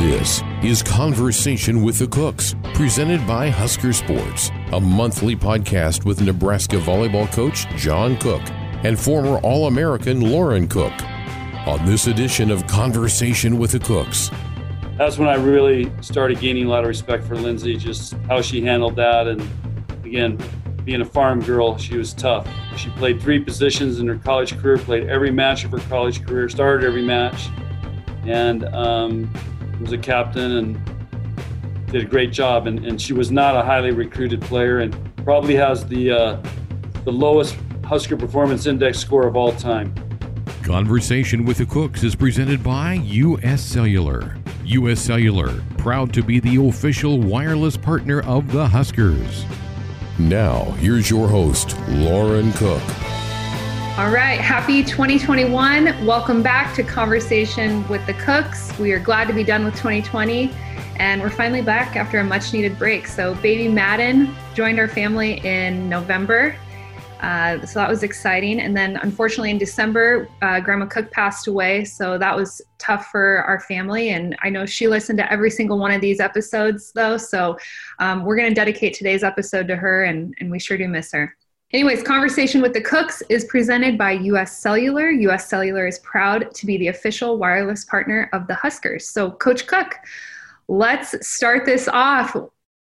This is Conversation with the Cooks, presented by Husker Sports, a monthly podcast with Nebraska volleyball coach John Cook and former All American Lauren Cook. On this edition of Conversation with the Cooks, that's when I really started gaining a lot of respect for Lindsay, just how she handled that. And again, being a farm girl, she was tough. She played three positions in her college career, played every match of her college career, started every match, and um, was a captain and did a great job. And, and she was not a highly recruited player and probably has the, uh, the lowest Husker Performance Index score of all time. Conversation with the Cooks is presented by U.S. Cellular. U.S. Cellular, proud to be the official wireless partner of the Huskers. Now, here's your host, Lauren Cook. All right, happy 2021. Welcome back to Conversation with the Cooks. We are glad to be done with 2020 and we're finally back after a much needed break. So, baby Madden joined our family in November uh, so that was exciting. And then, unfortunately, in December, uh, Grandma Cook passed away. So that was tough for our family. And I know she listened to every single one of these episodes, though. So um, we're going to dedicate today's episode to her, and, and we sure do miss her. Anyways, Conversation with the Cooks is presented by US Cellular. US Cellular is proud to be the official wireless partner of the Huskers. So, Coach Cook, let's start this off.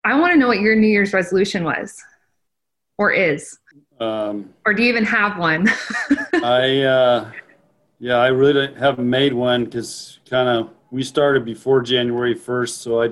I want to know what your New Year's resolution was or is. Um, or do you even have one? I, uh, yeah, I really haven't made one because kind of we started before January 1st, so I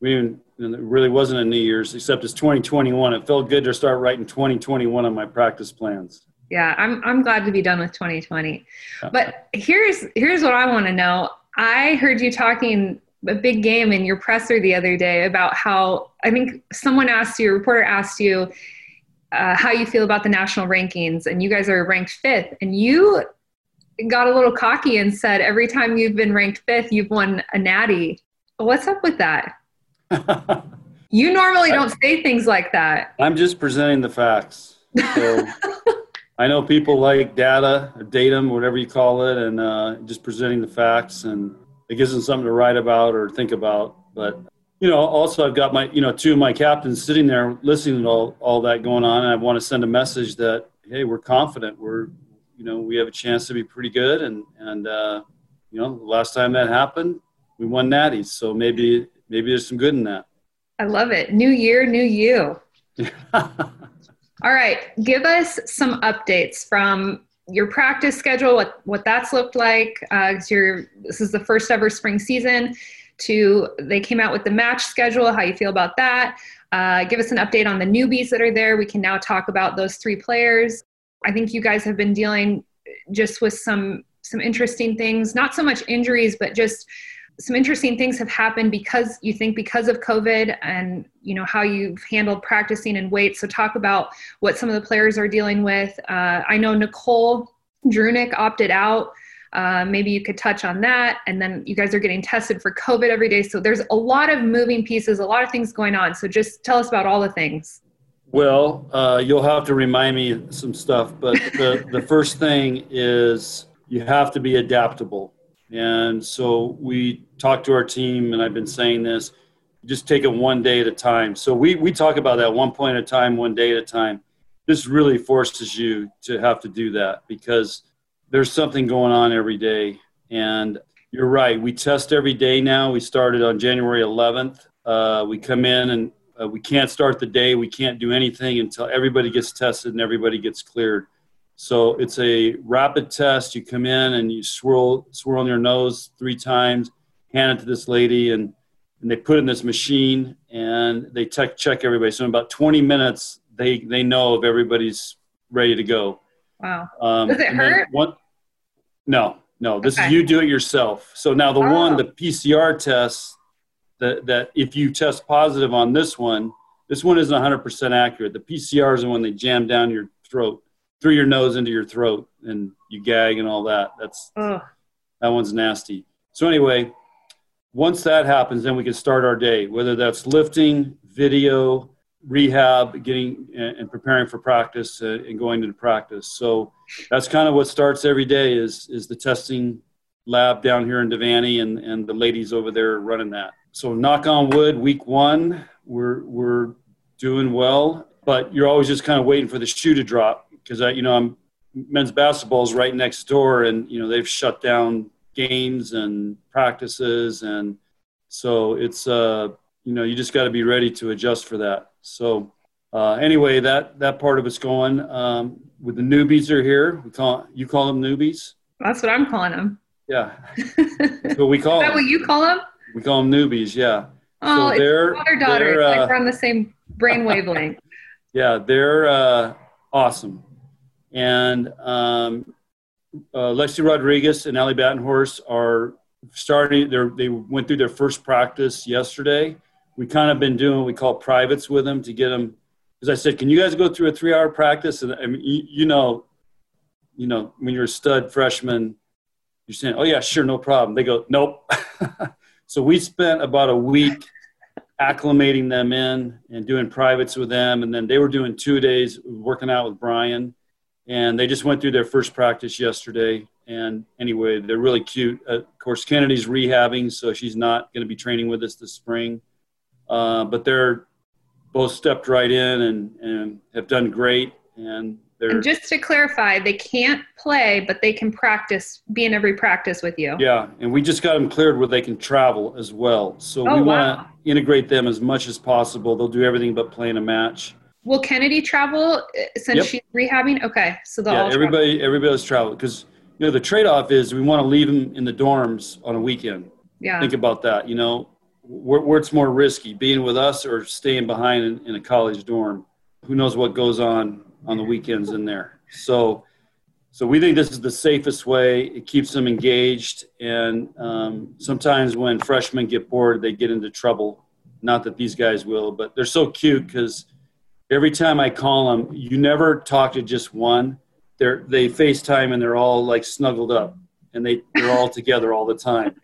we even it really wasn't a New Year's except it's 2021. It felt good to start writing 2021 on my practice plans. Yeah, I'm I'm glad to be done with 2020. But here's here's what I want to know. I heard you talking a big game in your presser the other day about how I think someone asked you, a reporter asked you uh, how you feel about the national rankings, and you guys are ranked fifth, and you got a little cocky and said every time you've been ranked fifth, you've won a natty. What's up with that? You normally don't say things like that. I'm just presenting the facts. So I know people like data, datum, whatever you call it, and uh, just presenting the facts, and it gives them something to write about or think about. But you know, also I've got my, you know, two of my captains sitting there listening to all, all that going on. And I want to send a message that, hey, we're confident. We're, you know, we have a chance to be pretty good. And, and, uh, you know, last time that happened, we won natties. So maybe, maybe there's some good in that. I love it. New year, new you. all right. Give us some updates from your practice schedule, what, what that's looked like. Uh, you're, this is the first ever spring season to they came out with the match schedule, how you feel about that. Uh, give us an update on the newbies that are there. We can now talk about those three players. I think you guys have been dealing just with some some interesting things, not so much injuries, but just some interesting things have happened because you think because of COVID and you know how you've handled practicing and weight. So talk about what some of the players are dealing with. Uh, I know Nicole Drewnick opted out. Uh, maybe you could touch on that. And then you guys are getting tested for COVID every day. So there's a lot of moving pieces, a lot of things going on. So just tell us about all the things. Well, uh, you'll have to remind me some stuff, but the, the first thing is you have to be adaptable. And so we talk to our team, and I've been saying this just take it one day at a time. So we, we talk about that one point at a time, one day at a time. This really forces you to have to do that because there's something going on every day. And you're right. We test every day now. We started on January 11th. Uh, we come in and uh, we can't start the day. We can't do anything until everybody gets tested and everybody gets cleared. So it's a rapid test. You come in and you swirl swirl on your nose three times, hand it to this lady, and and they put in this machine and they check check everybody. So in about 20 minutes, they they know if everybody's ready to go. Wow. Um, Does it hurt? One, no, no. This okay. is you do it yourself. So now the oh. one, the PCR test, that that if you test positive on this one, this one isn't 100% accurate. The PCR is the one they jam down your throat, through your nose into your throat, and you gag and all that. That's oh. that one's nasty. So anyway, once that happens, then we can start our day. Whether that's lifting, video, rehab, getting and preparing for practice uh, and going into practice. So that's kind of what starts every day is is the testing lab down here in Devaney, and and the ladies over there running that. So knock on wood, week one, we're we're doing well, but you're always just kind of waiting for the shoe to drop because I, you know, I'm men's basketball is right next door, and you know they've shut down games and practices, and so it's uh you know you just got to be ready to adjust for that. So uh, anyway, that that part of it's going. Um, with the newbies are here. We call you call them newbies. That's what I'm calling them. Yeah, but we call. Is that them. what you call them? We call them newbies. Yeah. Oh, so it's father daughter. Uh, like we're on the same brain wavelength. yeah, they're uh, awesome, and um, uh, Lexi Rodriguez and Ally Batenhorst are starting. They went through their first practice yesterday. We kind of been doing what we call privates with them to get them because I said, "Can you guys go through a three-hour practice?" And I mean, you, you, know, you know, when you're a stud freshman, you're saying, "Oh yeah, sure, no problem." They go, "Nope." so we spent about a week acclimating them in and doing privates with them, and then they were doing two days working out with Brian, and they just went through their first practice yesterday. And anyway, they're really cute. Uh, of course, Kennedi's rehabbing, so she's not going to be training with us this spring. Uh, but they're both stepped right in and, and have done great. And they're and just to clarify, they can't play, but they can practice, be in every practice with you. Yeah, and we just got them cleared where they can travel as well. So oh, we want to integrate them as much as possible. They'll do everything but playing a match. Will Kennedi travel uh, since yep. she's rehabbing? Okay, so they'll yeah, everybody travel. everybody's travel because you know the trade-off is we want to leave them in the dorms on a weekend. Yeah, think about that. You know, where, where it's more risky, being with us or staying behind in, in a college dorm. Who knows what goes on on the weekends in there? So, so we think this is the safest way. It keeps them engaged, and um, sometimes when freshmen get bored, they get into trouble. Not that these guys will, but they're so cute because every time I call them, you never talk to just one. They're they FaceTime and they're all like snuggled up, and they they're all together all the time.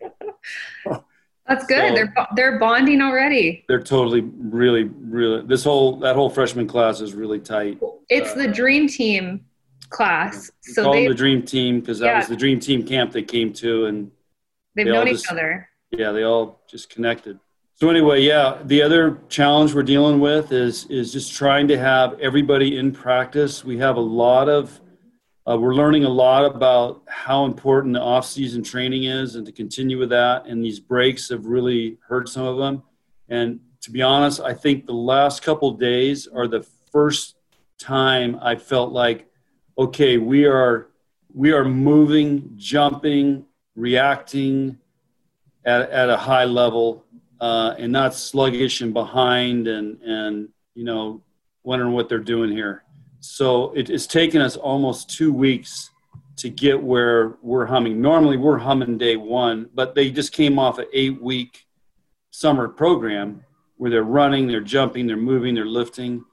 That's good. So they're they're bonding already. They're totally, really, really. This whole that whole freshman class is really tight. It's uh, the dream team class. So call they, them the dream team because that yeah. was the dream team camp they came to, and they've they known each just, other. Yeah, they all just connected. So anyway, yeah, the other challenge we're dealing with is is just trying to have everybody in practice. We have a lot of uh, we're learning a lot about how important the off-season training is, and to continue with that. And these breaks have really hurt some of them. And to be honest, I think the last couple days are the first time I felt like, okay, we are we are moving, jumping, reacting at, at a high level, uh, and not sluggish and behind, and and you know wondering what they're doing here. So it, it's taken us almost two weeks to get where we're humming. Normally we're humming day one, but they just came off an eight week summer program where they're running, they're jumping, they're moving, they're lifting.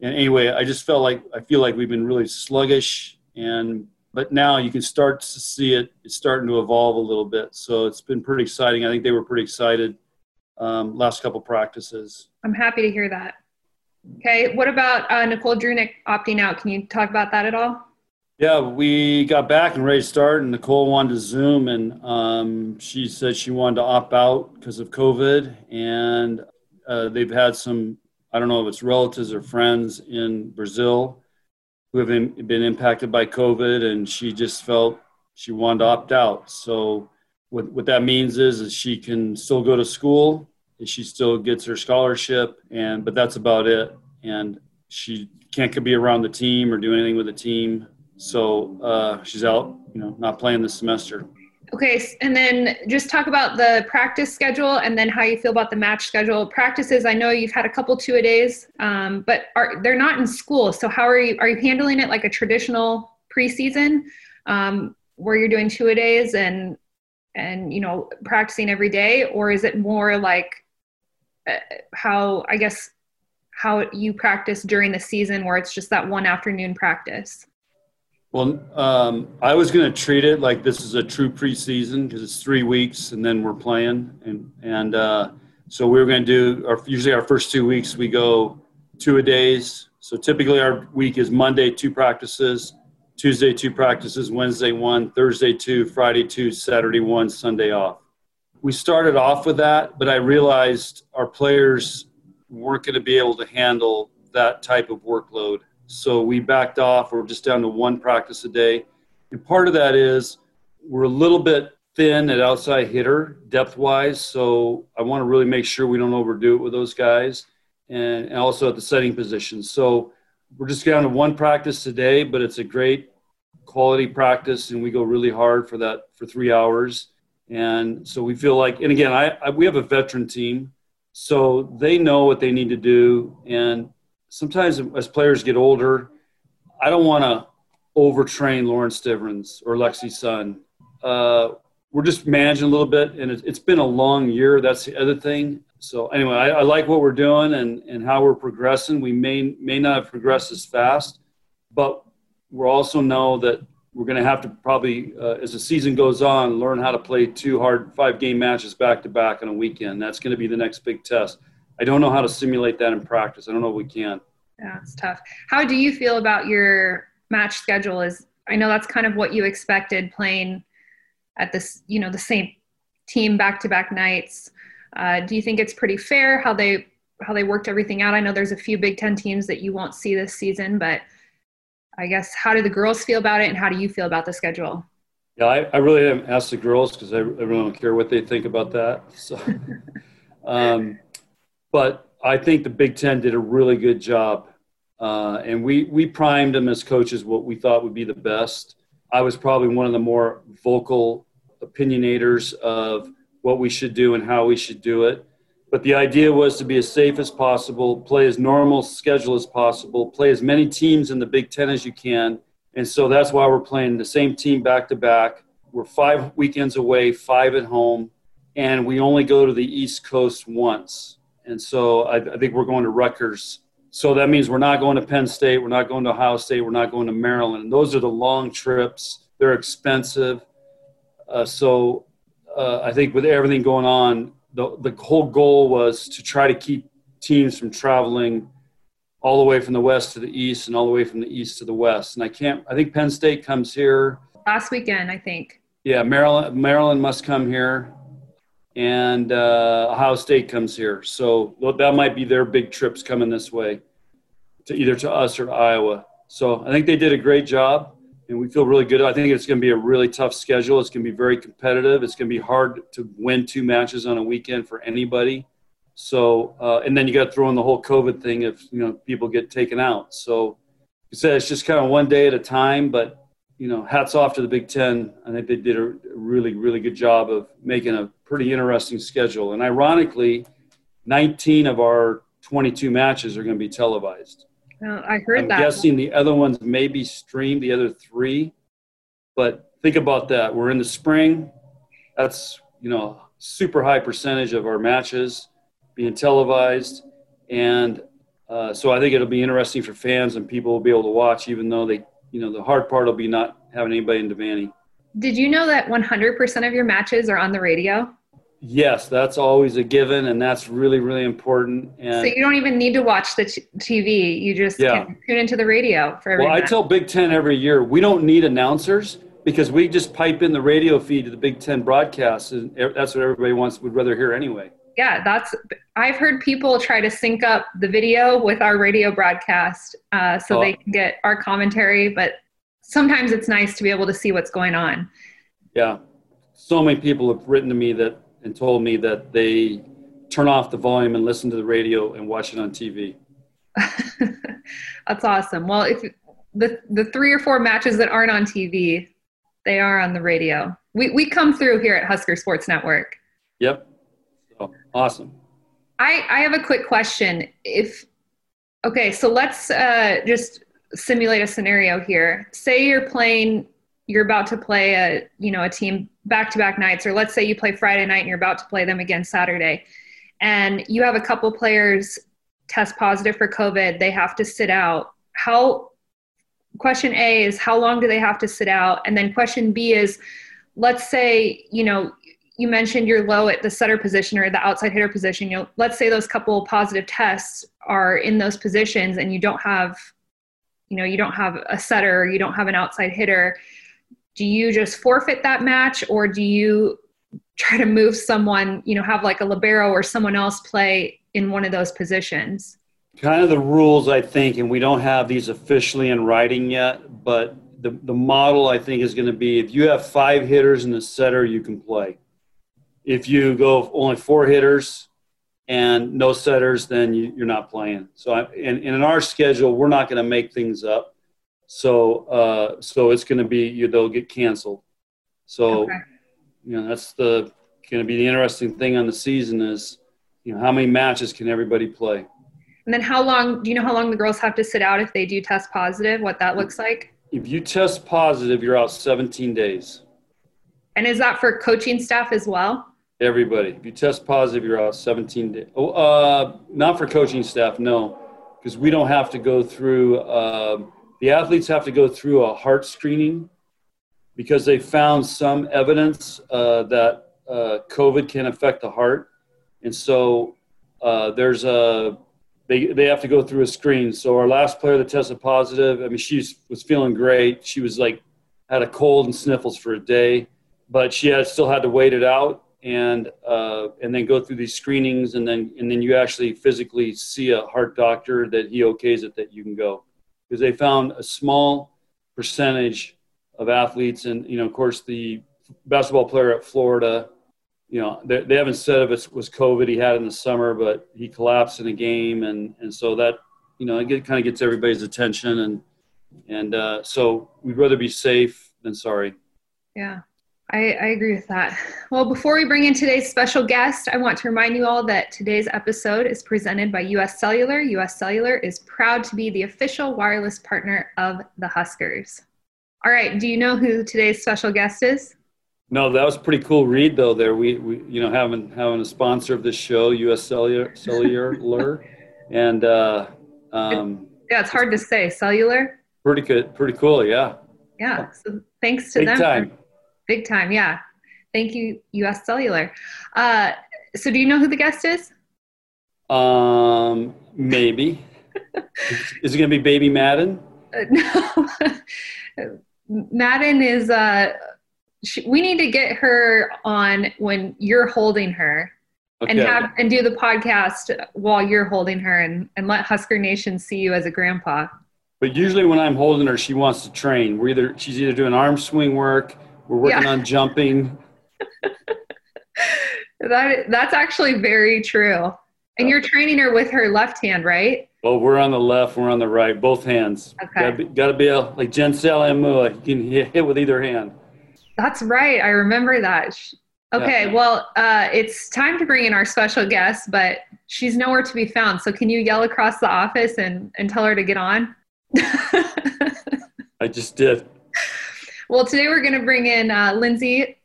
And anyway, I just felt like I feel like we've been really sluggish and but now you can start to see it it's starting to evolve a little bit so it's been pretty exciting i think they were pretty excited um, last couple practices i'm happy to hear that Okay, what about uh, Nicole Drewnick opting out? Can you talk about that at all? Yeah, we got back and ready to start, and Nicole wanted to Zoom, and um, she said she wanted to opt out because of COVID. And uh, they've had some, I don't know if it's relatives or friends in Brazil who have been, been impacted by COVID, and she just felt she wanted to opt out. So, what, what that means is, is she can still go to school she still gets her scholarship, and but that's about it. And she can't be around the team or do anything with the team, so uh, she's out. You know, not playing this semester. Okay, and then just talk about the practice schedule and then how you feel about the match schedule. Practices, I know you've had a couple two a days, um, but are they're not in school. So how are you are you handling it like a traditional preseason, um, where you're doing two a days and and you know practicing every day, or is it more like how I guess how you practice during the season where it's just that one afternoon practice? Well, um, I was going to treat it like this is a true preseason because it's three weeks and then we're playing, and and uh, so we were going to do our usually our first two weeks we go two a days. So typically our week is Monday two practices, Tuesday, two practices, Wednesday, one, Thursday, two, Friday, two, Saturday, one, Sunday off. We started off with that, but I realized our players weren't going to be able to handle that type of workload. So we backed off. We're just down to one practice a day. And part of that is we're a little bit thin at outside hitter depth wise. So I want to really make sure we don't overdo it with those guys and, and also at the setting position. So we're just down to one practice today, but it's a great quality practice, and we go really hard for that for three hours. And so we feel like, and again, I, I we have a veteran team, so they know what they need to do. And sometimes as players get older, I don't want to overtrain Lauren Stivrins or Lexi Sun. Uh, we're just managing a little bit, and it, it's been a long year. That's the other thing so anyway, I, I, like what we're doing and, and how we're progressing. We may may not have progressed as fast, but we also know that we're going to have to probably, uh, as the season goes on, learn how to play two hard five game matches back to back on a weekend. That's going to be the next big test. I don't know how to simulate that in practice. I don't know if we can. Yeah, it's tough. How do you feel about your match schedule? Is I know that's kind of what you expected playing at this, you know, the same team back to back nights. Uh, do you think it's pretty fair how they how they worked everything out? I know there's a few Big Ten teams that you won't see this season, but I guess how do the girls feel about it, and how do you feel about the schedule? Yeah, I, I really haven't asked the girls because I, I, really don't care what they think about that. So, um, but I think the Big Ten did a really good job, uh, and we we primed them as coaches what we thought would be the best. I was probably one of the more vocal opinionators of what we should do and how we should do it. But the idea was to be as safe as possible, play as normal schedule as possible, play as many teams in the Big Ten as you can. And so that's why we're playing the same team back to back. We're five weekends away, five at home, and we only go to the East Coast once. And so I, I think we're going to Rutgers. So that means we're not going to Penn State, we're not going to Ohio State, we're not going to Maryland. And those are the long trips. They're expensive. Uh, so uh, I think with everything going on, the, the whole goal was to try to keep teams from traveling all the way from the west to the east and all the way from the east to the west. And I can't, I think Penn State comes here. Last weekend, I think. Yeah, Maryland, Maryland must come here. And uh, Ohio State comes here. So that might be their big trips coming this way to either to us or to Iowa. So I think they did a great job and we feel really good. I think it's going to be a really tough schedule. It's going to be very competitive. It's going to be hard to win two matches on a weekend for anybody. So, uh, and then you got to throw in the whole COVID thing if you know people get taken out. So, you said it's just kind of one day at a time. But you know, hats off to the Big Ten. I think they did a really, really good job of making a pretty interesting schedule. And ironically, 19 of our 22 matches are going to be televised. I heard I'm that. guessing the other ones may be streamed, the other three. But think about that. We're in the spring. That's, you know, super high percentage of our matches being televised. And uh, so I think it'll be interesting for fans and people will be able to watch, even though they, you know, the hard part will be not having anybody in Devaney. Did you know that 100% of your matches are on the radio? Yes, that's always a given, and that's really, really important. And so you don't even need to watch the t- TV; you just yeah. tune into the radio for every. Well. I tell Big Ten every year we don't need announcers because we just pipe in the radio feed to the Big Ten broadcast, and that's what everybody wants would rather hear anyway. Yeah, that's. I've heard people try to sync up the video with our radio broadcast uh, so oh. they can get our commentary, but sometimes it's nice to be able to see what's going on. Yeah, so many people have written to me that and told me that they turn off the volume and listen to the radio and watch it on TV. That's awesome. Well, if the the three or four matches that aren't on TV, they are on the radio. We we come through here at Husker Sports Network. Yep. So, awesome. I I have a quick question. If okay, so let's uh, just simulate a scenario here. Say you're playing you're about to play a you know a team back to back nights or let's say you play friday night and you're about to play them again saturday and you have a couple players test positive for covid they have to sit out. How question a is how long do they have to sit out? And then question b is let's say you know you mentioned you're low at the setter position or the outside hitter position. You know let's say those couple positive tests are in those positions and you don't have you know you don't have a setter, you don't have an outside hitter, do you just forfeit that match, or do you try to move someone, you know, have like a libero or someone else play in one of those positions? Kind of the rules, I think, and we don't have these officially in writing yet, but the, the model I think is going to be if you have five hitters and a setter, you can play. If you go only four hitters and no setters, then you, are not playing. So, I, and, and in our schedule, we're not going to make things up. So, uh, so it's going to be you, they'll get canceled. So, okay. you know, that's the going to be the interesting thing on the season is, you know, how many matches can everybody play? And then how long, do you know how long the girls have to sit out if they do test positive, what that looks like? If you test positive, you're out 17 days. And is that for coaching staff as well? Everybody. If you test positive, you're out 17 days. Oh, uh, not for coaching staff, no, because we don't have to go through, uh, the athletes have to go through a heart screening because they found some evidence uh, that uh, COVID can affect the heart. And so uh, there's a they they have to go through a screen. So our last player that tested positive, I mean, she was feeling great. She was like had a cold and sniffles for a day, but she had still had to wait it out and uh, and then go through these screenings, and then and then you actually physically see a heart doctor that he okays it that you can go because they found a small percentage of athletes, and you know, of course, the basketball player at Florida you know, they, they haven't said if it was COVID he had in the summer, but he collapsed in a game, and and so that you know it kind of gets everybody's attention, and and uh, so we'd rather be safe than sorry. Yeah. I, I, agree with that. Well, before we bring in today's special guest, I want to remind you all that today's episode is presented by US Cellular. US Cellular is proud to be the official wireless partner of the Huskers. All right, do you know who today's special guest is? No, that was a pretty cool read though. There, we, we you know having having a sponsor of this show, U.S. Cellular, Cellular, and uh, um, yeah, it's hard to say cellular. Pretty good, pretty cool, yeah. Yeah. So thanks to big them. Time. Big time, yeah. Thank you, U.S. Cellular. Uh, so, do you know who the guest is? Um, maybe. is it going to be Baby Madden? Uh, no. Madden is uh she, we need to get her on when you're holding her okay. and have and do the podcast while you're holding her and, and let Husker Nation see you as a grandpa. But usually when I'm holding her, she wants to train. We're either she's either doing arm swing work, we're working yeah. on jumping. that that's actually very true. And you're training her with her left hand, right? Well, we're on the left, we're on the right, both hands. Okay. Gotta be, gotta be a, like Jensel and Mua. You can hit, hit with either hand. That's right. I remember that. Okay, well, uh, it's time to bring in our special guest, but she's nowhere to be found. So can you yell across the office and, and tell her to get on? I just did. Well, today we're going to bring in uh, Lindsay,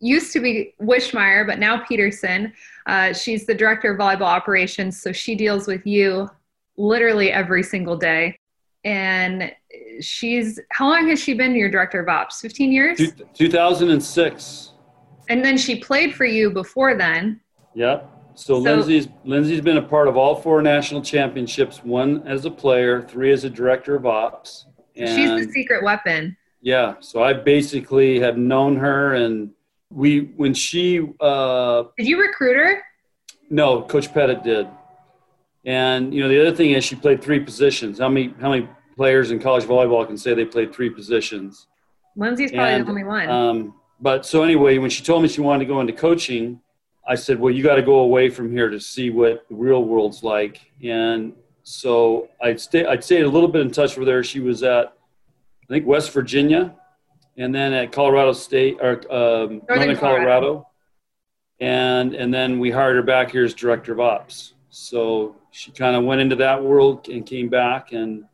used to be Wischmeier, but now Peterson. Uh, she's the director of volleyball operations, so she deals with you literally every single day. And she's how long has she been your director of ops? 15 years? 2006 and then she played for you before then. Yep. So, so lindsay's lindsay's been a part of all four national championships one as a player three as a director of ops and she's the secret weapon yeah so i basically have known her and we when she uh did you recruit her no coach pettit did and you know the other thing is she played three positions how many how many players in college volleyball can say they played three positions. Lindsay's probably and, the only one. Um, but so anyway, when she told me she wanted to go into coaching, I said, "Well, you got to go away from here to see what the real world's like." And so I'd stay. I'd stayed a little bit in touch with her. She was at, I think, West Virginia, and then at Colorado State or um, Northern, Colorado. Colorado. And and then we hired her back here as director of ops. So she kind of went into that world and came back and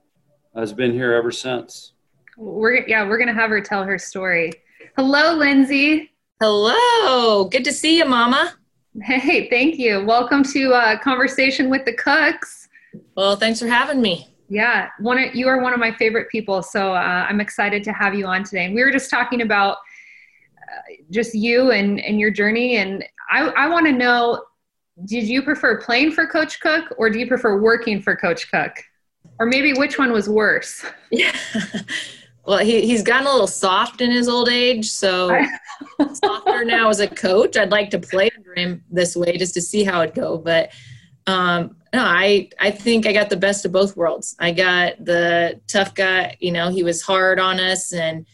has been here ever since. We're yeah, we're gonna have her tell her story. Hello, Lindsay. Hello. Good to see you, Mama. Hey, thank you. Welcome to uh, Conversation with the Cooks. Well, thanks for having me. Yeah, one of, you are one of my favorite people, so uh, I'm excited to have you on today. And we were just talking about uh, just you and and your journey, and I I want to know, did you prefer playing for Coach Cook or do you prefer working for Coach Cook? Or maybe which one was worse? Yeah. Well, he, he's gotten a little soft in his old age, so softer now as a coach. I'd like to play under him this way just to see how it go. But um, no, I I think I got the best of both worlds. I got the tough guy. You know, he was hard on us and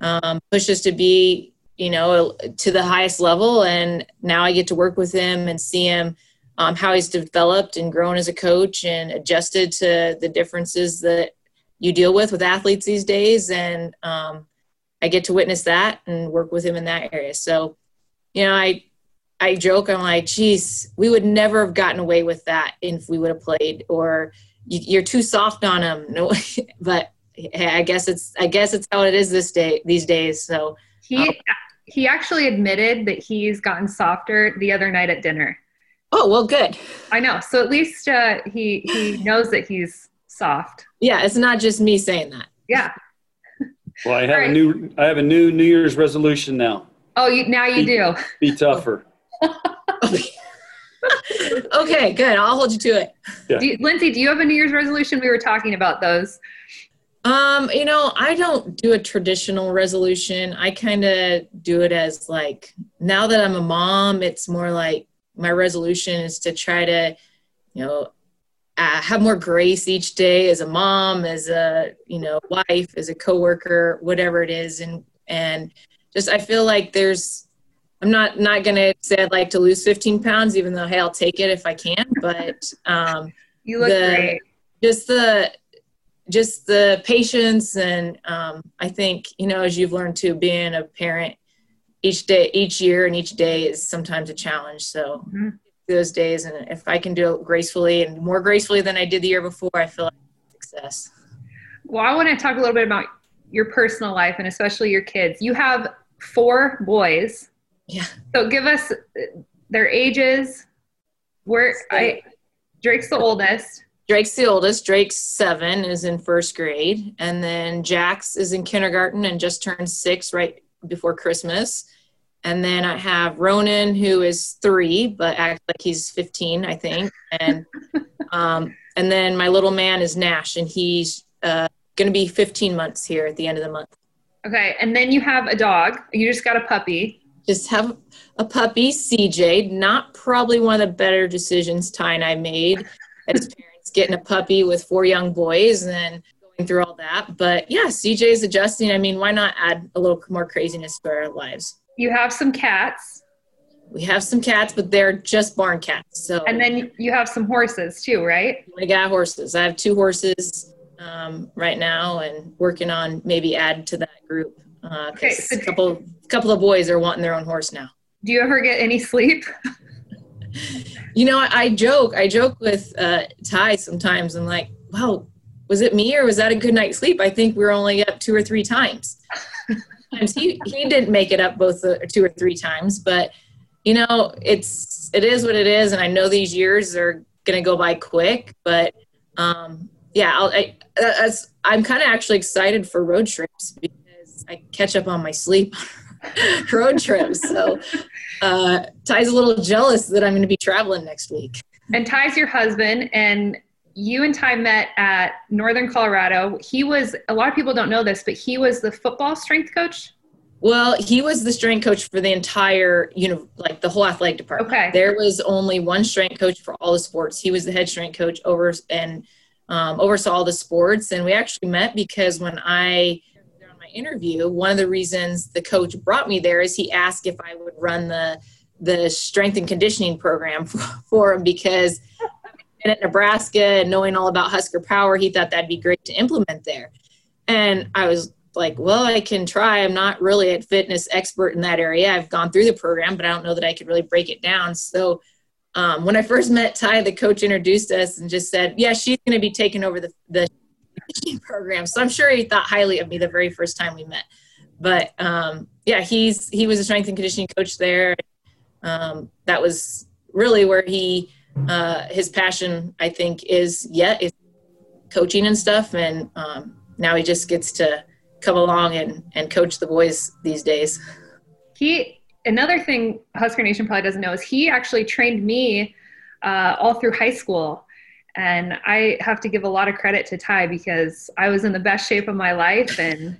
um, pushed us to be you know to the highest level. And now I get to work with him and see him. Um, how he's developed and grown as a coach and adjusted to the differences that you deal with with athletes these days and um, i get to witness that and work with him in that area so you know i i joke i'm like geez we would never have gotten away with that if we would have played or you're too soft on him no but i guess it's i guess it's how it is this day these days so he um, he actually admitted that he's gotten softer the other night at dinner oh well good i know so at least uh, he he knows that he's soft. Yeah, it's not just me saying that. Yeah. Well, I have right. a new I have a new New Year's resolution now. Oh, you, now you be, do. Be tougher. okay, good. I'll hold you to it. Yeah. Do you, Lindsay, do you have a New Year's resolution? We were talking about those. Um, you know, I don't do a traditional resolution. I kind of do it as like now that I'm a mom, it's more like my resolution is to try to, you know, uh, have more grace each day as a mom, as a you know wife, as a coworker, whatever it is, and and just I feel like there's I'm not not gonna say I'd like to lose 15 pounds, even though hey I'll take it if I can, but um, you look the, great. Just the just the patience and um, I think you know as you've learned to being a parent each day each year and each day is sometimes a challenge so mm-hmm those days. And if I can do it gracefully and more gracefully than I did the year before, I feel like success. Well, I want to talk a little bit about your personal life and especially your kids. You have four boys. Yeah. So give us their ages. Where I Drake's the oldest. Drake's the oldest. Drake's seven, is in first grade, and then Jax is in kindergarten and just turned six right before Christmas. And then I have Ronan, who is three, but acts like he's 15, I think. And um, and then my little man is Nash, and he's uh, going to be 15 months here at the end of the month. Okay, and then you have a dog. You just got a puppy. Just have a puppy, CJ. Not probably one of the better decisions Ty and I made as parents, getting a puppy with four young boys and going through all that. But yeah, CJ is adjusting. I mean, why not add a little more craziness to our lives? You have some cats. We have some cats, but they're just barn cats. So and then you have some horses too, right? I got horses. I have two horses um, right now, and working on maybe add to that group. Uh, okay, so a couple couple of boys are wanting their own horse now. Do you ever get any sleep? you know, I, I, joke. I joke with uh, Ty sometimes. I'm like, "Wow, was it me or was that a good night's sleep?" I think we are only up two or three times. He he didn't make it up both the, two or three times, but you know, it's it is what it is, and I know these years are going to go by quick, but um, yeah, I'll, I, as, I'm kind of actually excited for road trips because I catch up on my sleep road trips. So uh, Ty's a little jealous that I'm going to be traveling next week. And Ty's your husband, and you and Ty met at Northern Colorado. He was, a lot of people don't know this, but he was the football strength coach. Well, he was the strength coach for the entire, you know, like the whole athletic department. Okay. There was only one strength coach for all the sports. He was the head strength coach over and um, oversaw all the sports. And we actually met because when I interview, one of the reasons the coach brought me there is he asked if I would run the the strength and conditioning program for, for him because at Nebraska and knowing all about Husker Power, he thought that'd be great to implement there. And I was like, well, I can try. I'm not really a fitness expert in that area. I've gone through the program, but I don't know that I could really break it down. So um, when I first met Ty, the coach introduced us and just said, yeah, she's going to be taking over the, the program. So I'm sure he thought highly of me the very first time we met. But um, yeah, he's he was a strength and conditioning coach there. Um, that was really where he uh, his passion, I think, is yet yeah, is coaching and stuff. And um, now he just gets to come along and, and coach the boys these days. He another thing Husker Nation probably doesn't know is he actually trained me uh, all through high school. And I have to give a lot of credit to Ty because I was in the best shape of my life and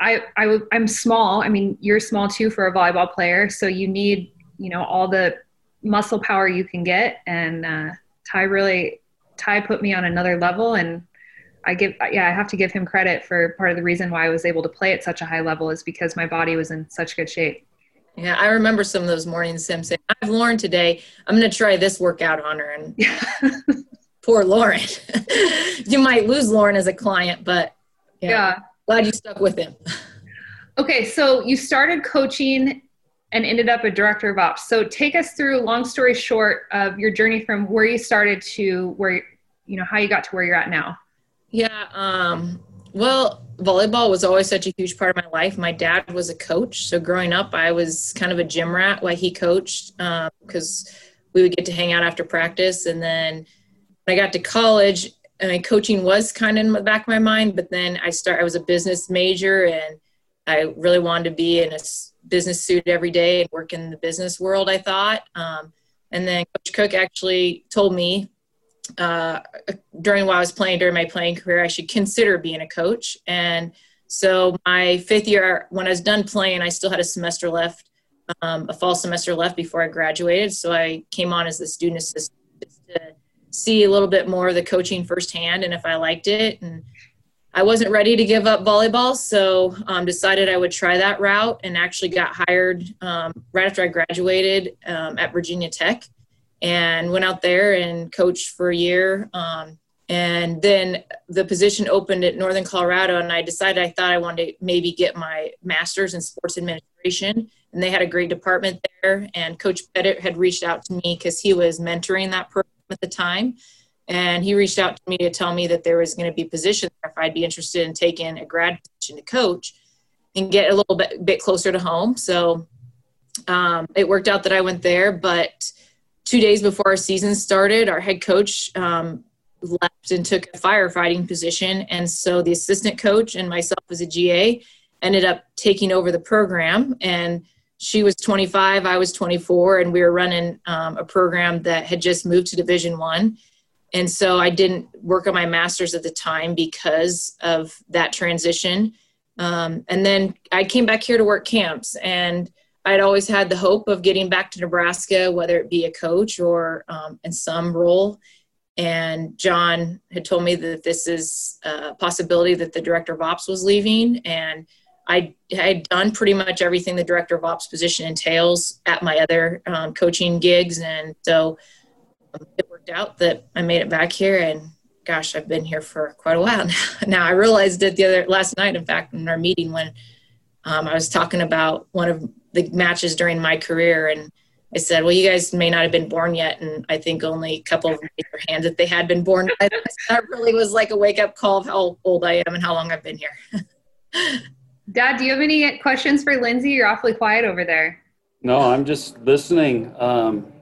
I, I I'm small. I mean, you're small too for a volleyball player, so you need, you know, all the muscle power you can get. And uh, Ty really, Ty put me on another level, and I give, yeah, I have to give him credit for part of the reason why I was able to play at such a high level is because my body was in such good shape. Yeah, I remember some of those mornings, saying, "I've Lauren today. I'm going to try this workout on her." And poor Lauren, you might lose Lauren as a client, but yeah, yeah, glad you stuck with him. Okay, so you started coaching and ended up a director of ops. So take us through, long story short, of your journey from where you started to where you know how you got to where you're at now. Yeah. Um, well, volleyball was always such a huge part of my life. My dad was a coach, so growing up, I was kind of a gym rat while he coached because um, we would get to hang out after practice. And then I got to college, mean, coaching was kind of in the back of my mind, but then I start. I was a business major, and I really wanted to be in a business suit every day and work in the business world. I thought, um, and then Coach Cook actually told me uh, during while I was playing during my playing career, I should consider being a coach. And so my fifth year, when I was done playing, I still had a semester left, um, a fall semester left before I graduated. So I came on as the student assistant to see a little bit more of the coaching firsthand and if I liked it. And I wasn't ready to give up volleyball, so um, decided I would try that route and actually got hired um, right after I graduated um, at Virginia Tech and went out there and coached for a year. Um, and then the position opened at Northern Colorado, and I decided I thought I wanted to maybe get my master's in sports administration. And they had a great department there. And Coach Pettit had reached out to me because he was mentoring that program at the time. And he reached out to me to tell me that there was going to be positions if I'd be interested in taking a grad position to coach and get a little bit, bit closer to home. So um, it worked out that I went there, but two days before our season started, our head coach um, left and took a firefighting position. And so the assistant coach and myself as a GA ended up taking over the program. And she was 25, I was 24, and we were running um, a program that had just moved to Division One. And so I didn't work on my master's at the time because of that transition. Um, and then I came back here to work camps and I'd always had the hope of getting back to Nebraska, whether it be a coach or um, in some role. And John had told me that this is a possibility that the director of ops was leaving. And I had done pretty much everything the director of ops position entails at my other um, coaching gigs. And so um, it worked out that I made it back here. And gosh, I've been here for quite a while now. now I realized it the other last night, in fact, in our meeting when um, I was talking about one of the matches during my career and I said, well, you guys may not have been born yet. And I think only a couple of their hands if they had been born. that really was like a wake up call of how old I am and how long I've been here. Dad, do you have any questions for Lindsay? You're awfully quiet over there. No, I'm just listening. Um,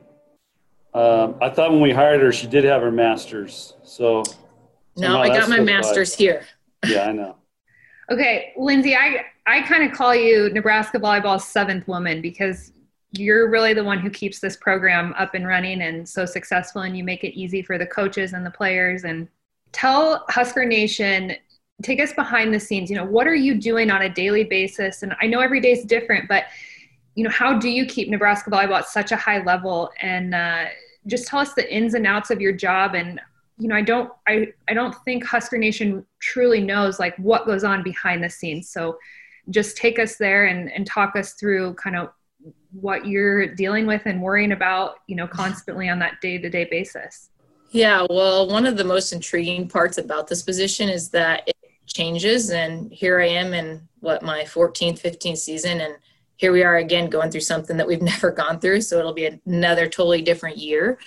uh, I thought when we hired her, she did have her master's. So, no, I got my master's here. Yeah, I know. Okay, Lindsay, I I kind of call you Nebraska volleyball's seventh woman because you're really the one who keeps this program up and running and so successful, and you make it easy for the coaches and the players. And tell Husker Nation, take us behind the scenes. You know, what are you doing on a daily basis? And I know every day is different, but you know, how do you keep Nebraska volleyball at such a high level? And uh, just tell us the ins and outs of your job and you know, I don't, I, I don't think Husker Nation truly knows like what goes on behind the scenes. So just take us there and, and talk us through kind of what you're dealing with and worrying about, you know, constantly on that day to day basis. Yeah, well, one of the most intriguing parts about this position is that changes. And here I am in what my 14th, 15th season. And here we are again going through something that we've never gone through. So it'll be another totally different year.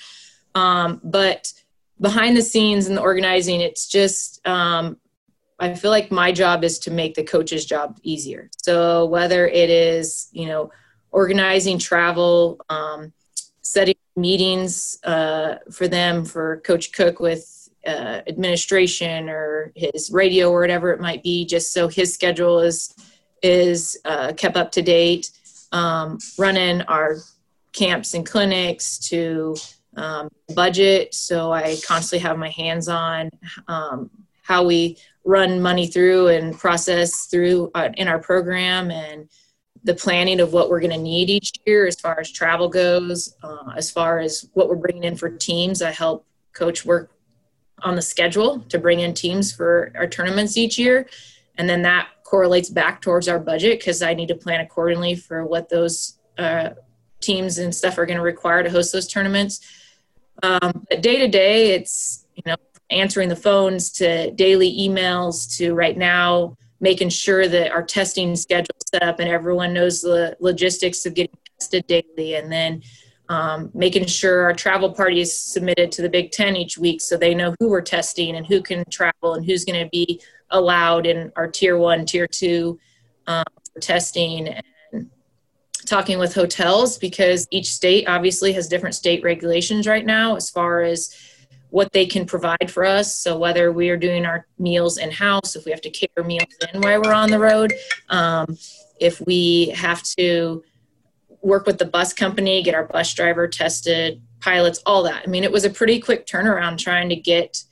Um, but behind the scenes and the organizing, it's just um, I feel like my job is to make the coach's job easier. So whether it is you know organizing travel, um, setting meetings uh, for them for Coach Cook with uh, administration or his radio or whatever it might be, just so his schedule is is uh, kept up to date. Um, running our camps and clinics to um, budget. So I constantly have my hands on um, how we run money through and process through uh, in our program and the planning of what we're going to need each year as far as travel goes, uh, as far as what we're bringing in for teams. I help coach work on the schedule to bring in teams for our tournaments each year. And then that correlates back towards our budget because I need to plan accordingly for what those uh, teams and stuff are going to require to host those tournaments. Um, but day to day, it's you know answering the phones to daily emails to right now making sure that our testing schedule set up and everyone knows the logistics of getting tested daily, and then um, making sure our travel party is submitted to the Big Ten each week so they know who we're testing and who can travel and who's going to be allowed in our tier one, tier two um, testing and talking with hotels because each state obviously has different state regulations right now as far as what they can provide for us. So whether we are doing our meals in house, if we have to cater meals in while we're on the road, um, if we have to work with the bus company, get our bus driver tested, pilots, all that. I mean, it was a pretty quick turnaround trying to get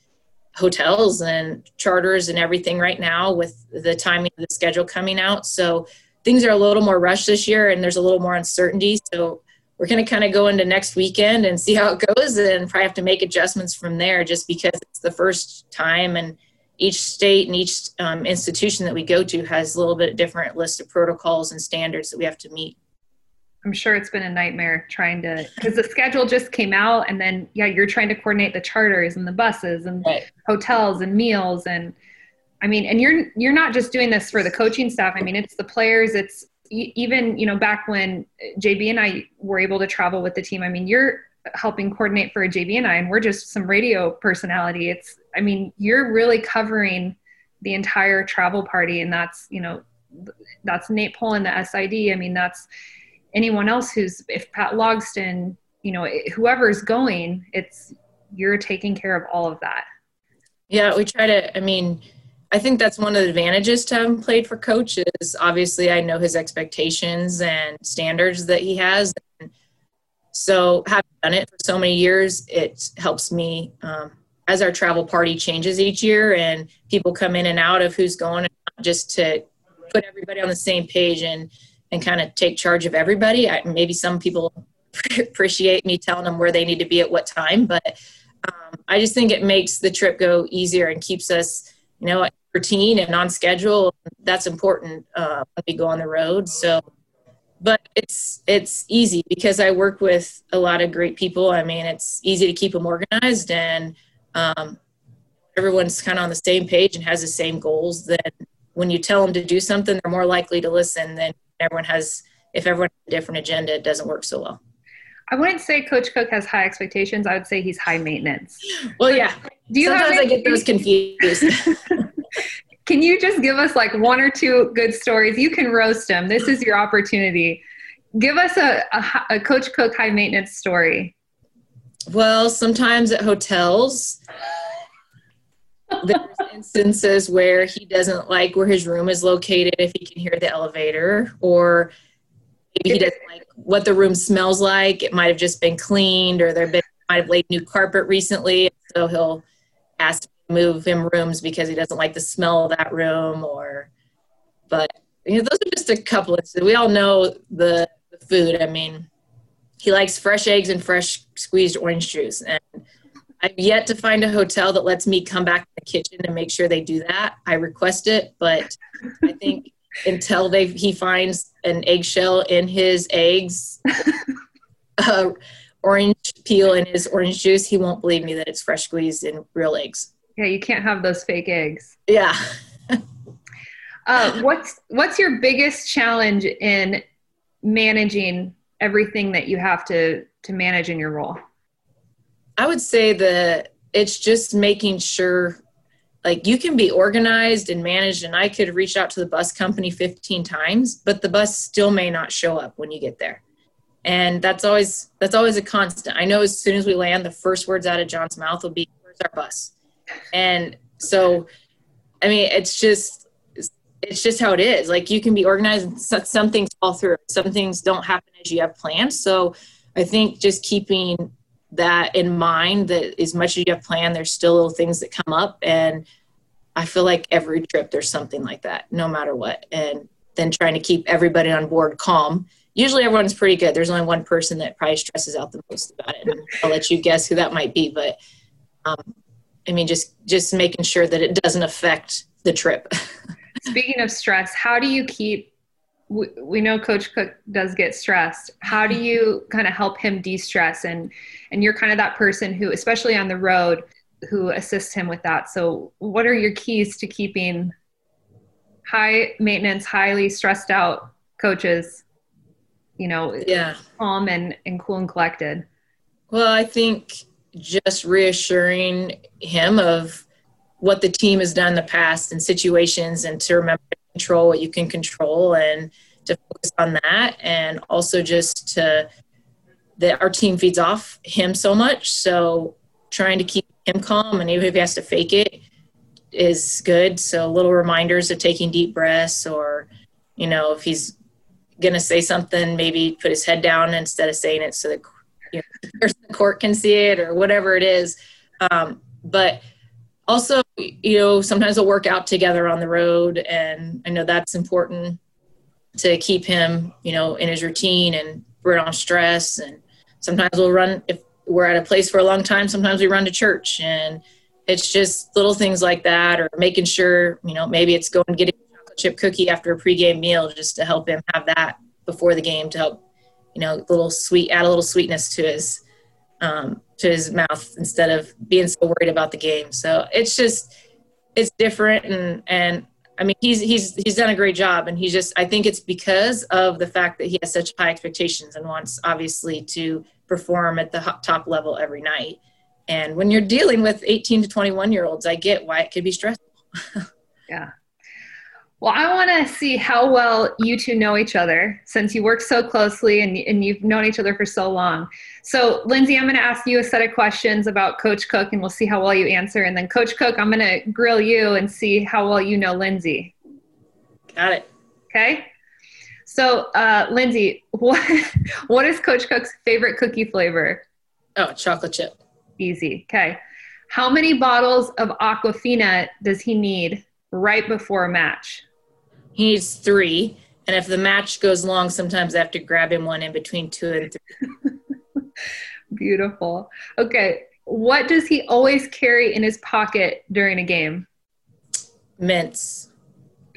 hotels and charters and everything right now with the timing of the schedule coming out. So things are a little more rushed this year and there's a little more uncertainty. So we're going to kind of go into next weekend and see how it goes and probably have to make adjustments from there just because it's the first time and each state and each um, institution that we go to has a little bit different list of protocols and standards that we have to meet. I'm sure it's been a nightmare trying to because the schedule just came out and then yeah you're trying to coordinate the charters and the buses and right. hotels and meals and I mean and you're you're not just doing this for the coaching staff. I mean it's the players. It's even you know back when JB and I were able to travel with the team I mean you're helping coordinate for a JB and I and we're just some radio personality. It's I mean you're really covering the entire travel party and that's you know that's Nate Poland the SID I mean that's anyone else who's if Pat Logston, you know, whoever's going, it's you're taking care of all of that. Yeah, we try to. I mean, I think that's one of the advantages to having played for coaches. Obviously, I know his expectations and standards that he has. And so, having done it for so many years, it helps me um, as our travel party changes each year and people come in and out of who's going, just to put everybody on the same page and and kind of take charge of everybody. I, maybe some people appreciate me telling them where they need to be at what time, but um, I just think it makes the trip go easier and keeps us, you know, routine and on schedule. That's important uh, when we go on the road. So, but it's it's easy because I work with a lot of great people. I mean, it's easy to keep them organized and um, everyone's kind of on the same page and has the same goals. Then when you tell them to do something, they're more likely to listen than everyone has if everyone has a different agenda it doesn't work so well. I wouldn't say coach cook has high expectations. I would say he's high maintenance. Well yeah. Do you sometimes have i get those confused. Can you just give us like one or two good stories? You can roast him this is your opportunity. Give us a, a, a coach cook high maintenance story. Well sometimes at hotels there's instances where he doesn't like where his room is located if he can hear the elevator or maybe he doesn't like what the room smells like. It might have just been cleaned or there been might have laid new carpet recently so he'll ask to move him rooms because he doesn't like the smell of that room or but you know those are just a couple of we all know the, the food. I mean he likes fresh eggs and fresh squeezed orange juice and I've yet to find a hotel that lets me come back to the kitchen and make sure they do that. I request it, but I think until they he finds an eggshell in his eggs, uh, orange peel in his orange juice, he won't believe me that it's fresh squeezed in real eggs. Yeah, you can't have those fake eggs. Yeah. uh, what's what's your biggest challenge in managing everything that you have to to manage in your role? I would say that it's just making sure like you can be organized and managed and I could reach out to the bus company 15 times, but the bus still may not show up when you get there. And that's always that's always a constant. I know as soon as we land, the first words out of John's mouth will be, Where's our bus? And so I mean it's just it's just how it is. Like you can be organized and some things fall through. Some things don't happen as you have planned. So I think just keeping that in mind that as much as you have planned, there's still little things that come up. And I feel like every trip there's something like that, no matter what. And then trying to keep everybody on board calm. Usually everyone's pretty good. There's only one person that probably stresses out the most about it. And I'll let you guess who that might be. But um, I mean, just just making sure that it doesn't affect the trip. Speaking of stress, how do you keep? We, we know Coach Cook does get stressed. How do you kind of help him de-stress? And and you're kind of that person who, especially on the road, who assists him with that. So, what are your keys to keeping high maintenance, highly stressed out coaches? You know, yeah, calm and and cool and collected. Well, I think just reassuring him of what the team has done in the past and situations and to remember to control what you can control and to focus on that and also just to that our team feeds off him so much so trying to keep him calm and even if he has to fake it is good so little reminders of taking deep breaths or you know if he's gonna say something maybe put his head down instead of saying it so that you know, the court can see it or whatever it is um, but also, you know, sometimes we'll work out together on the road, and I know that's important to keep him, you know, in his routine and we're on stress. And sometimes we'll run if we're at a place for a long time. Sometimes we run to church, and it's just little things like that, or making sure, you know, maybe it's going getting a chocolate chip cookie after a pregame meal just to help him have that before the game to help, you know, little sweet add a little sweetness to his um, to his mouth instead of being so worried about the game. So it's just it's different and and I mean he's he's he's done a great job and he's just I think it's because of the fact that he has such high expectations and wants obviously to perform at the top level every night. And when you're dealing with 18 to 21 year olds, I get why it could be stressful. yeah. Well, I want to see how well you two know each other since you work so closely and, and you've known each other for so long. So, Lindsay, I'm going to ask you a set of questions about Coach Cook and we'll see how well you answer. And then, Coach Cook, I'm going to grill you and see how well you know Lindsay. Got it. Okay. So, uh, Lindsay, what, what is Coach Cook's favorite cookie flavor? Oh, chocolate chip. Easy. Okay. How many bottles of Aquafina does he need right before a match? He needs three. And if the match goes long, sometimes I have to grab him one in between two and three. Beautiful. Okay. What does he always carry in his pocket during a game? Mints.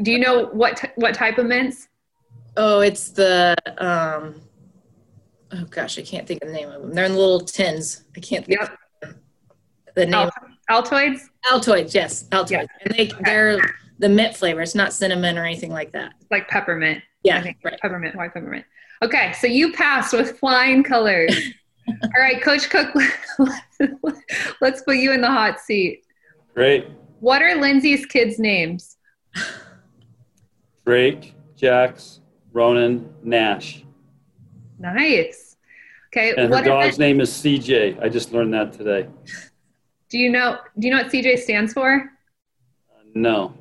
Do you know what t- what type of mints? Oh, it's the um oh gosh, I can't think of the name of them. They're in little tins. I can't think yep. the name. Altoids? Altoids, yes, Altoids. Yeah. And they okay. they're the mint flavor. It's not cinnamon or anything like that. Like peppermint. Yeah, right. Peppermint, white peppermint. Okay, so you passed with flying colors. All right, Coach Cook, let's put you in the hot seat. Great. What are Lindsay's kids' names? Drake, Jax, Ronan, Nash. Nice. Okay. And her dog's name is CJ. I just learned that today. Do you know? Do you know what CJ stands for? Uh, no.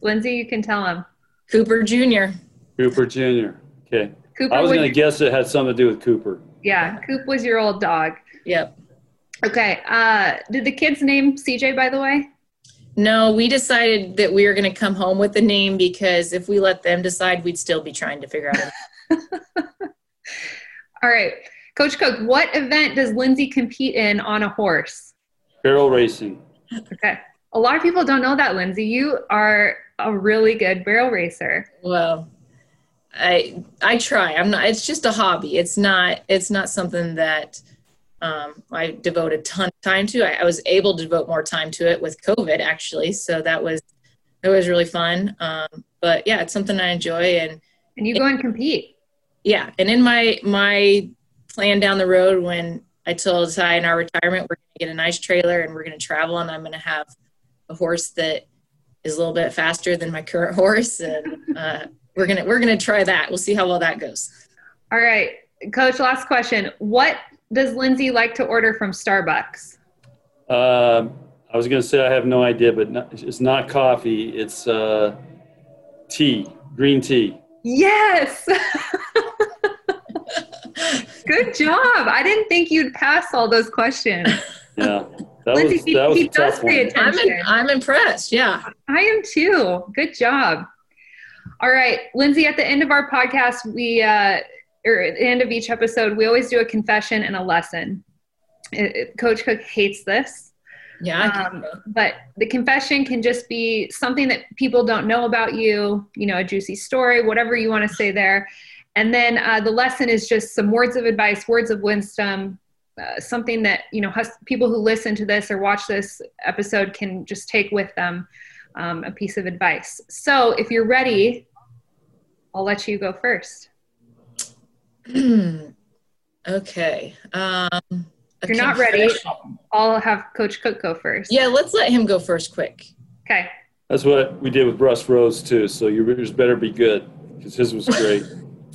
Lindsay, you can tell him. Cooper Jr. Cooper Jr. Okay. Cooper I was going to guess it had something to do with Cooper. Yeah, Coop was your old dog. Yep. Okay. Uh, did the kids name CJ, by the way? No, we decided that we were going to come home with the name because if we let them decide, we'd still be trying to figure out. All right. Coach Cook, what event does Lindsay compete in on a horse? Barrel racing. Okay. A lot of people don't know that, Lindsay. You are a really good barrel racer. Well, I I try. I'm not. It's just a hobby. It's not. It's not something that um, I devote a ton of time to. I, I, was able to devote more time to it with COVID, actually. So that was that was really fun. Um, but yeah, it's something I enjoy. And and you go and compete. Yeah, and in my my plan down the road, when I told Ty in our retirement, we're going to get a nice trailer and we're going to travel, and I'm going to have a horse that is a little bit faster than my current horse, and uh, we're gonna we're gonna try that. We'll see how well that goes. All right, Coach. Last question. What does Lindsay like to order from Starbucks? Uh, I was gonna say I have no idea, but not, it's not coffee. It's uh, tea, green tea. Yes. Good job. I didn't think you'd pass all those questions. Yeah. That Lindsay, was he, that was he a does tough pay one. I'm, in, I'm impressed. Yeah. I am too. Good job. All right, Lindsay, at the end of our podcast, we, uh, or at the end of each episode, we always do a confession and a lesson. It- it- Coach Cook hates this, Yeah. Um, but the confession can just be something that people don't know about you, you know, a juicy story, whatever you want to say there. And then uh, the lesson is just some words of advice, words of wisdom, uh, something that you know hus- people who listen to this or watch this episode can just take with them um, a piece of advice. So if you're ready, I'll let you go first. okay. Um, If you're not ready. I'll have Coach Cook go first. Yeah, let's let him go first quick. Okay. That's what we did with Russ Rose too. So yours better be good because his was great.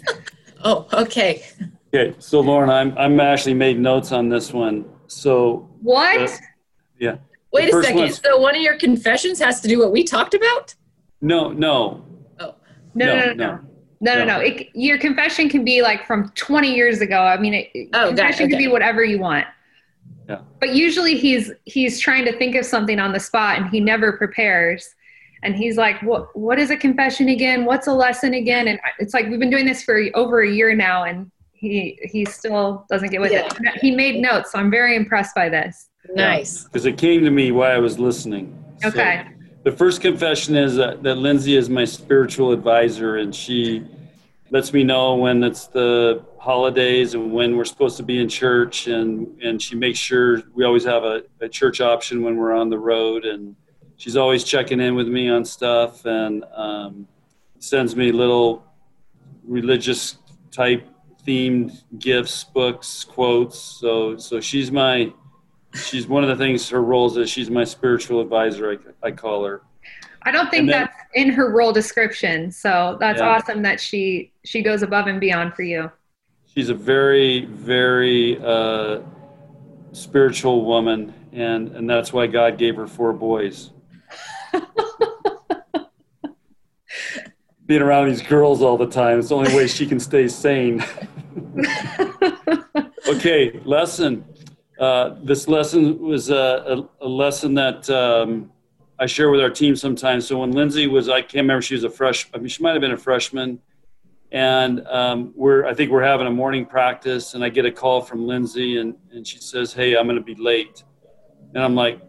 Oh, okay. okay, so Lauren, I'm I'm actually made notes on this one. So What? Uh, yeah, Wait a second. So one of your confessions has to do what we talked about? no, no, no, no, no, no, no. No, no, No. no. It, your confession can be like from 20 years ago. I mean, it, Oh, got it, confession can okay. be whatever you want. Yeah. But usually he's he's trying to think of something on the spot and he never prepares. And he's like, "What what is a confession again? What's a lesson again?" And it's like we've been doing this for over a year now, and he he still doesn't get with it. He made notes, so I'm very impressed by this. nice. because it came to me while I was listening. So Okay. The first confession is that, that Lindsay is my spiritual advisor, and she lets me know when it's the holidays and when we're supposed to be in church, and and she makes sure we always have a, a church option when we're on the road, and she's always checking in with me on stuff, and um, sends me little religious type themed gifts, books, quotes. So so she's my she's one of the things her roles is she's my spiritual advisor I, I call her I don't think then- that's in her role description, so that's Yeah. awesome that she she goes above and beyond for you. she's a very very uh, spiritual woman and and that's why god gave her four boys being around these girls all the time it's the only way she can stay sane okay lesson uh, this lesson was a, a, a lesson that um, I share with our team sometimes. So when Lindsay was, I can't remember, she was a fresh. I mean, she might have been a freshman, and um, we're, I think we're having a morning practice, and I get a call from Lindsay, and and she says, "Hey, I'm going to be late," and I'm like,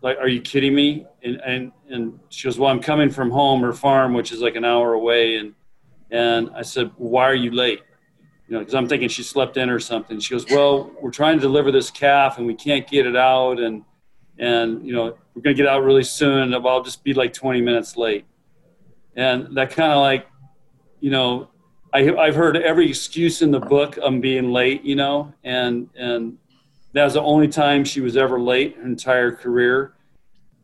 "Like, are you kidding me?" And and and she goes, "Well, I'm coming from home or farm, which is like an hour away," and and I said, "Why are you late?" You know, because I'm thinking she slept in or something. She goes, "Well, we're trying to deliver this calf and we can't get it out, and and you know we're gonna get out really soon. And I'll just be like 20 minutes late." And that kind of like, you know, I I've heard every excuse in the book on being late, you know, and and that was the only time she was ever late her entire career,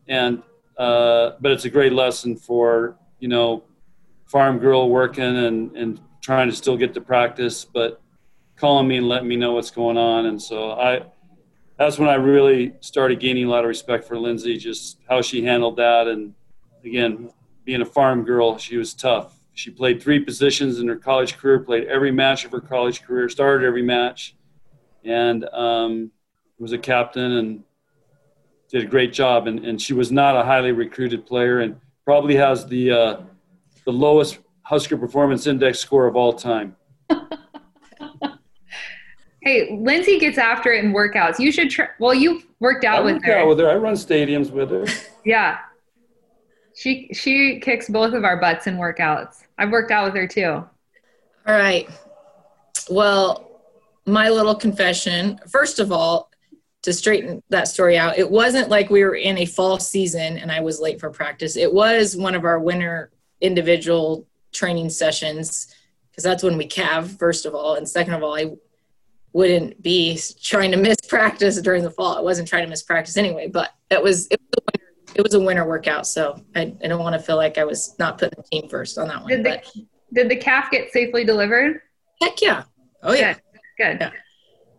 and uh, but it's a great lesson for you know farm girl working and and trying to still get to practice, but calling me and letting me know what's going on. And so I, that's when I really started gaining a lot of respect for Lindsay, just how she handled that. And again, being a farm girl, she was tough. She played three positions in her college career, played every match of her college career, started every match, and um, was a captain and did a great job. And, and she was not a highly recruited player and probably has the, uh, the lowest Husker Performance Index score of all time. Hey, Lindsay gets after it in workouts. You should try. Well, you worked I out with work her. out with her. I run stadiums with her. Yeah. She she kicks both of our butts in workouts. I've worked out with her too. All right. Well, my little confession first of all, to straighten that story out, it wasn't like we were in a fall season and I was late for practice. It was one of our winter individual training sessions because that's when we calve, first of all. And second of all, I wouldn't be trying to miss practice during the fall. I wasn't trying to miss practice anyway, but it was it was a winter, it was a winter workout, so I, I don't want to feel like I was not putting the team first on that one. Did But the did the calf get safely delivered? heck yeah. Oh yeah. Good. Yeah.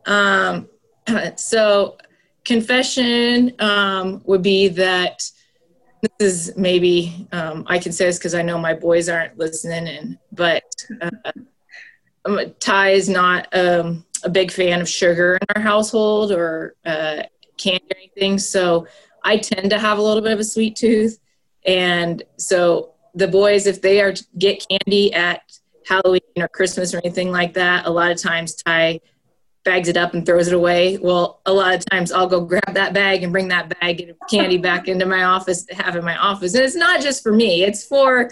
Um, so confession um, would be that this is maybe um, I can say this because I know my boys aren't listening, and but uh, um, Ty is not um, a big fan of sugar in our household or uh, candy or anything. So I tend to have a little bit of a sweet tooth. And so the boys, if they are get candy at Halloween or Christmas or anything like that, a lot of times Ty bags it up and throws it away. Well, a lot of times I'll go grab that bag and bring that bag of candy back into my office to have it in my office. And it's not just for me, it's for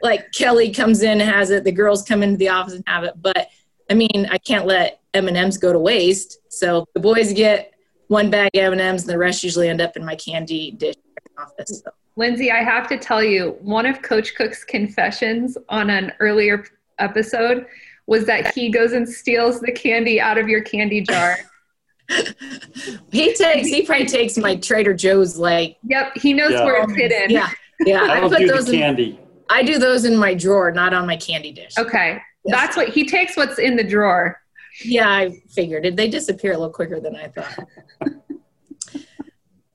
like Kelly comes in and has it, the girls come into the office and have it. But I mean, I can't let M&Ms go to waste. So the boys get one bag of M&Ms and the rest usually end up in my candy dish office. So. Lindsay, I have to tell you, one of Coach Cook's confessions on an earlier episode was that he goes and steals the candy out of your candy jar. he takes he probably takes my Trader Joe's like Yep, he knows Yeah. where it's hidden. yeah yeah I I, don't put do the those in, candy. I do those in my drawer not on my candy dish. Okay. Yes. That's what he takes what's in the drawer. Yeah, I figured it. They disappear a little quicker than I thought.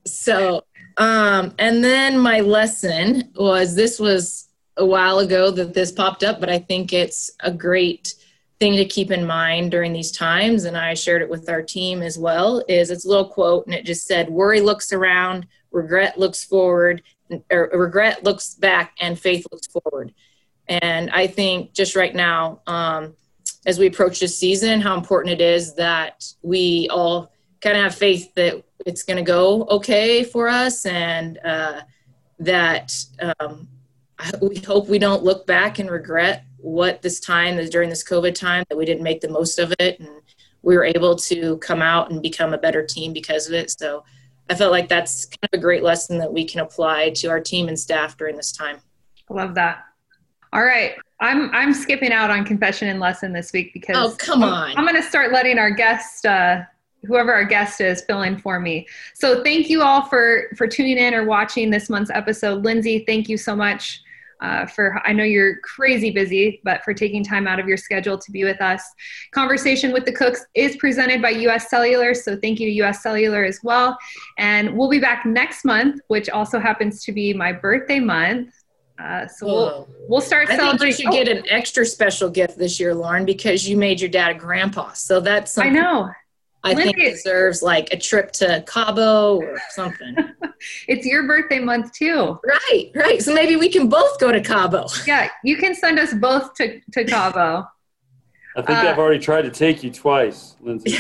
so, um, and then my lesson was this was a while ago that this popped up, but I think it's a great thing to keep in mind during these times. And I shared it with our team as well. Is it's a little quote, and it just said, "Worry looks around, regret looks forward, or regret looks back, and faith looks forward." And I think just right now, um, as we approach this season, how important it is that we all kind of have faith that it's going to go okay for us and uh, that um, we hope we don't look back and regret what this time is during this COVID time that we didn't make the most of it and we were able to come out and become a better team because of it. So I felt like that's kind of a great lesson that we can apply to our team and staff during this time. I love that. All right. I'm I'm skipping out on confession and lesson this week because Oh, come I'm- on. I'm going to start letting our guest, uh, whoever our guest is, fill in for me. So thank you all for for tuning in or watching this month's episode. Lindsay, thank you so much uh, for. I know you're crazy busy, but for taking time out of your schedule to be with us. Conversation with the Cooks is presented by U.S. Cellular, so thank you to U.S. Cellular as well. And we'll be back next month, which also happens to be my birthday month. Uh, so we'll we'll start I think you celebrating. should get an extra special gift this year, Lauren, because you made your dad a grandpa. So that's I know. I think Lindsay- deserves like a trip to Cabo or something. It's your birthday month too. right, right. So maybe we can both go to Cabo. Yeah, you can send us both to, to Cabo. I think Uh, I've already tried to take you twice, Lindsay.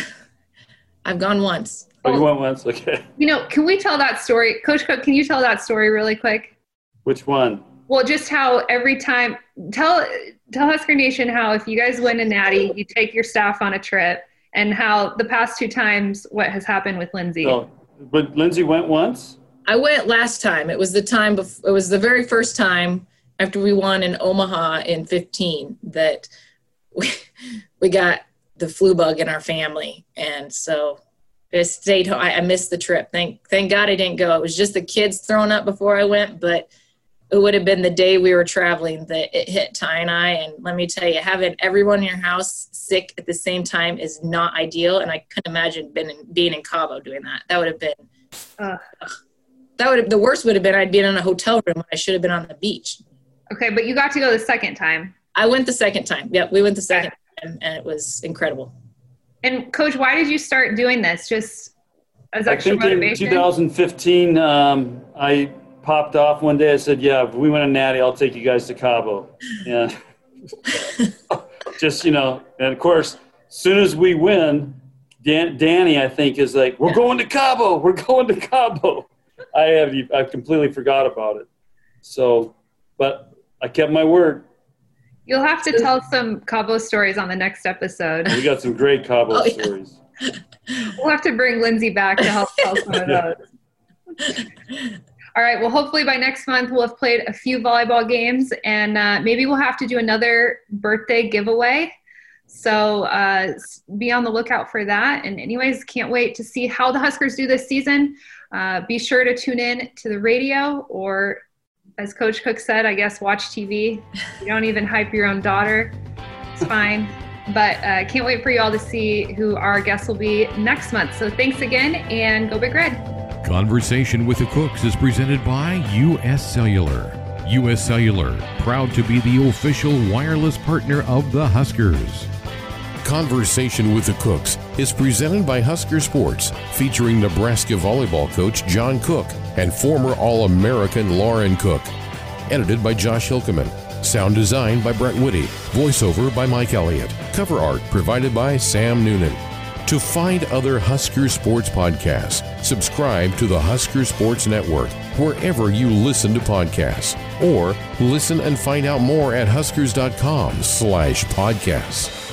I've gone once. Oh, you went once? Okay. You know, can we tell that story? Coach Cook, can you tell that story really quick? Which one? Well, just how every time tell tell Husker Nation how if you guys win a natty, you take your staff on a trip, and how the past two times what has happened with Lindsay. Oh, but Lindsay went once? I went last time. It was the time before, it was the very first time after we won in Omaha in 15 that we, we got the flu bug in our family. And so I stayed home. I, I missed the trip. Thank, thank God I didn't go. It was just the kids throwing up before I went, but it would have been the day we were traveling that it hit Ty and I. And let me tell you, having everyone in your house sick at the same time is not ideal. And I couldn't imagine been in, being in Cabo doing that. That would have been Ugh. that would have the worst would have been I'd been in a hotel room when I should have been on the beach. Okay, but you got to go the second time. I went the second time. Yep, we went the second time, and it was incredible. And Coach, why did you start doing this? Just as extra I extra think in motivation? 2015, um, I popped off one day. I said, "Yeah, if we win a natty, I'll take you guys to Cabo." Yeah, just you know, and of course, as soon as we win, Dan, Danny, I think, is like, "We're Yeah. going to Cabo. We're going to Cabo." I have I completely forgot about it. So, but I kept my word. You'll have to tell some Cabo stories on the next episode. We got some great Cabo Oh, yeah. stories. We'll have to bring Lindsay back to help tell some of those. All right. Well, hopefully by next month we'll have played a few volleyball games, and uh, maybe we'll have to do another birthday giveaway. So uh, be on the lookout for that. And anyways, can't wait to see how the Huskers do this season. Uh, be sure to tune in to the radio, or as Coach Cook said, I guess watch TV. You don't even hype your own daughter. It's fine. But uh, can't wait for you all to see who our guests will be next month. So thanks again, and go Big Red. Conversation with the Cooks is presented by U.S. Cellular. U.S. Cellular, proud to be the official wireless partner of the Huskers. Conversation with the Cooks is presented by Husker Sports, featuring Nebraska volleyball coach John Cook and former All American Lauren Cook. Edited by Josh Hilkeman. Sound design by Brett Whitty. Voiceover by Mike Elliott. Cover art provided by Sam Noonan. To find other Husker Sports podcasts, subscribe to the Husker Sports Network wherever you listen to podcasts, or listen and find out more at huskers.com slash podcasts.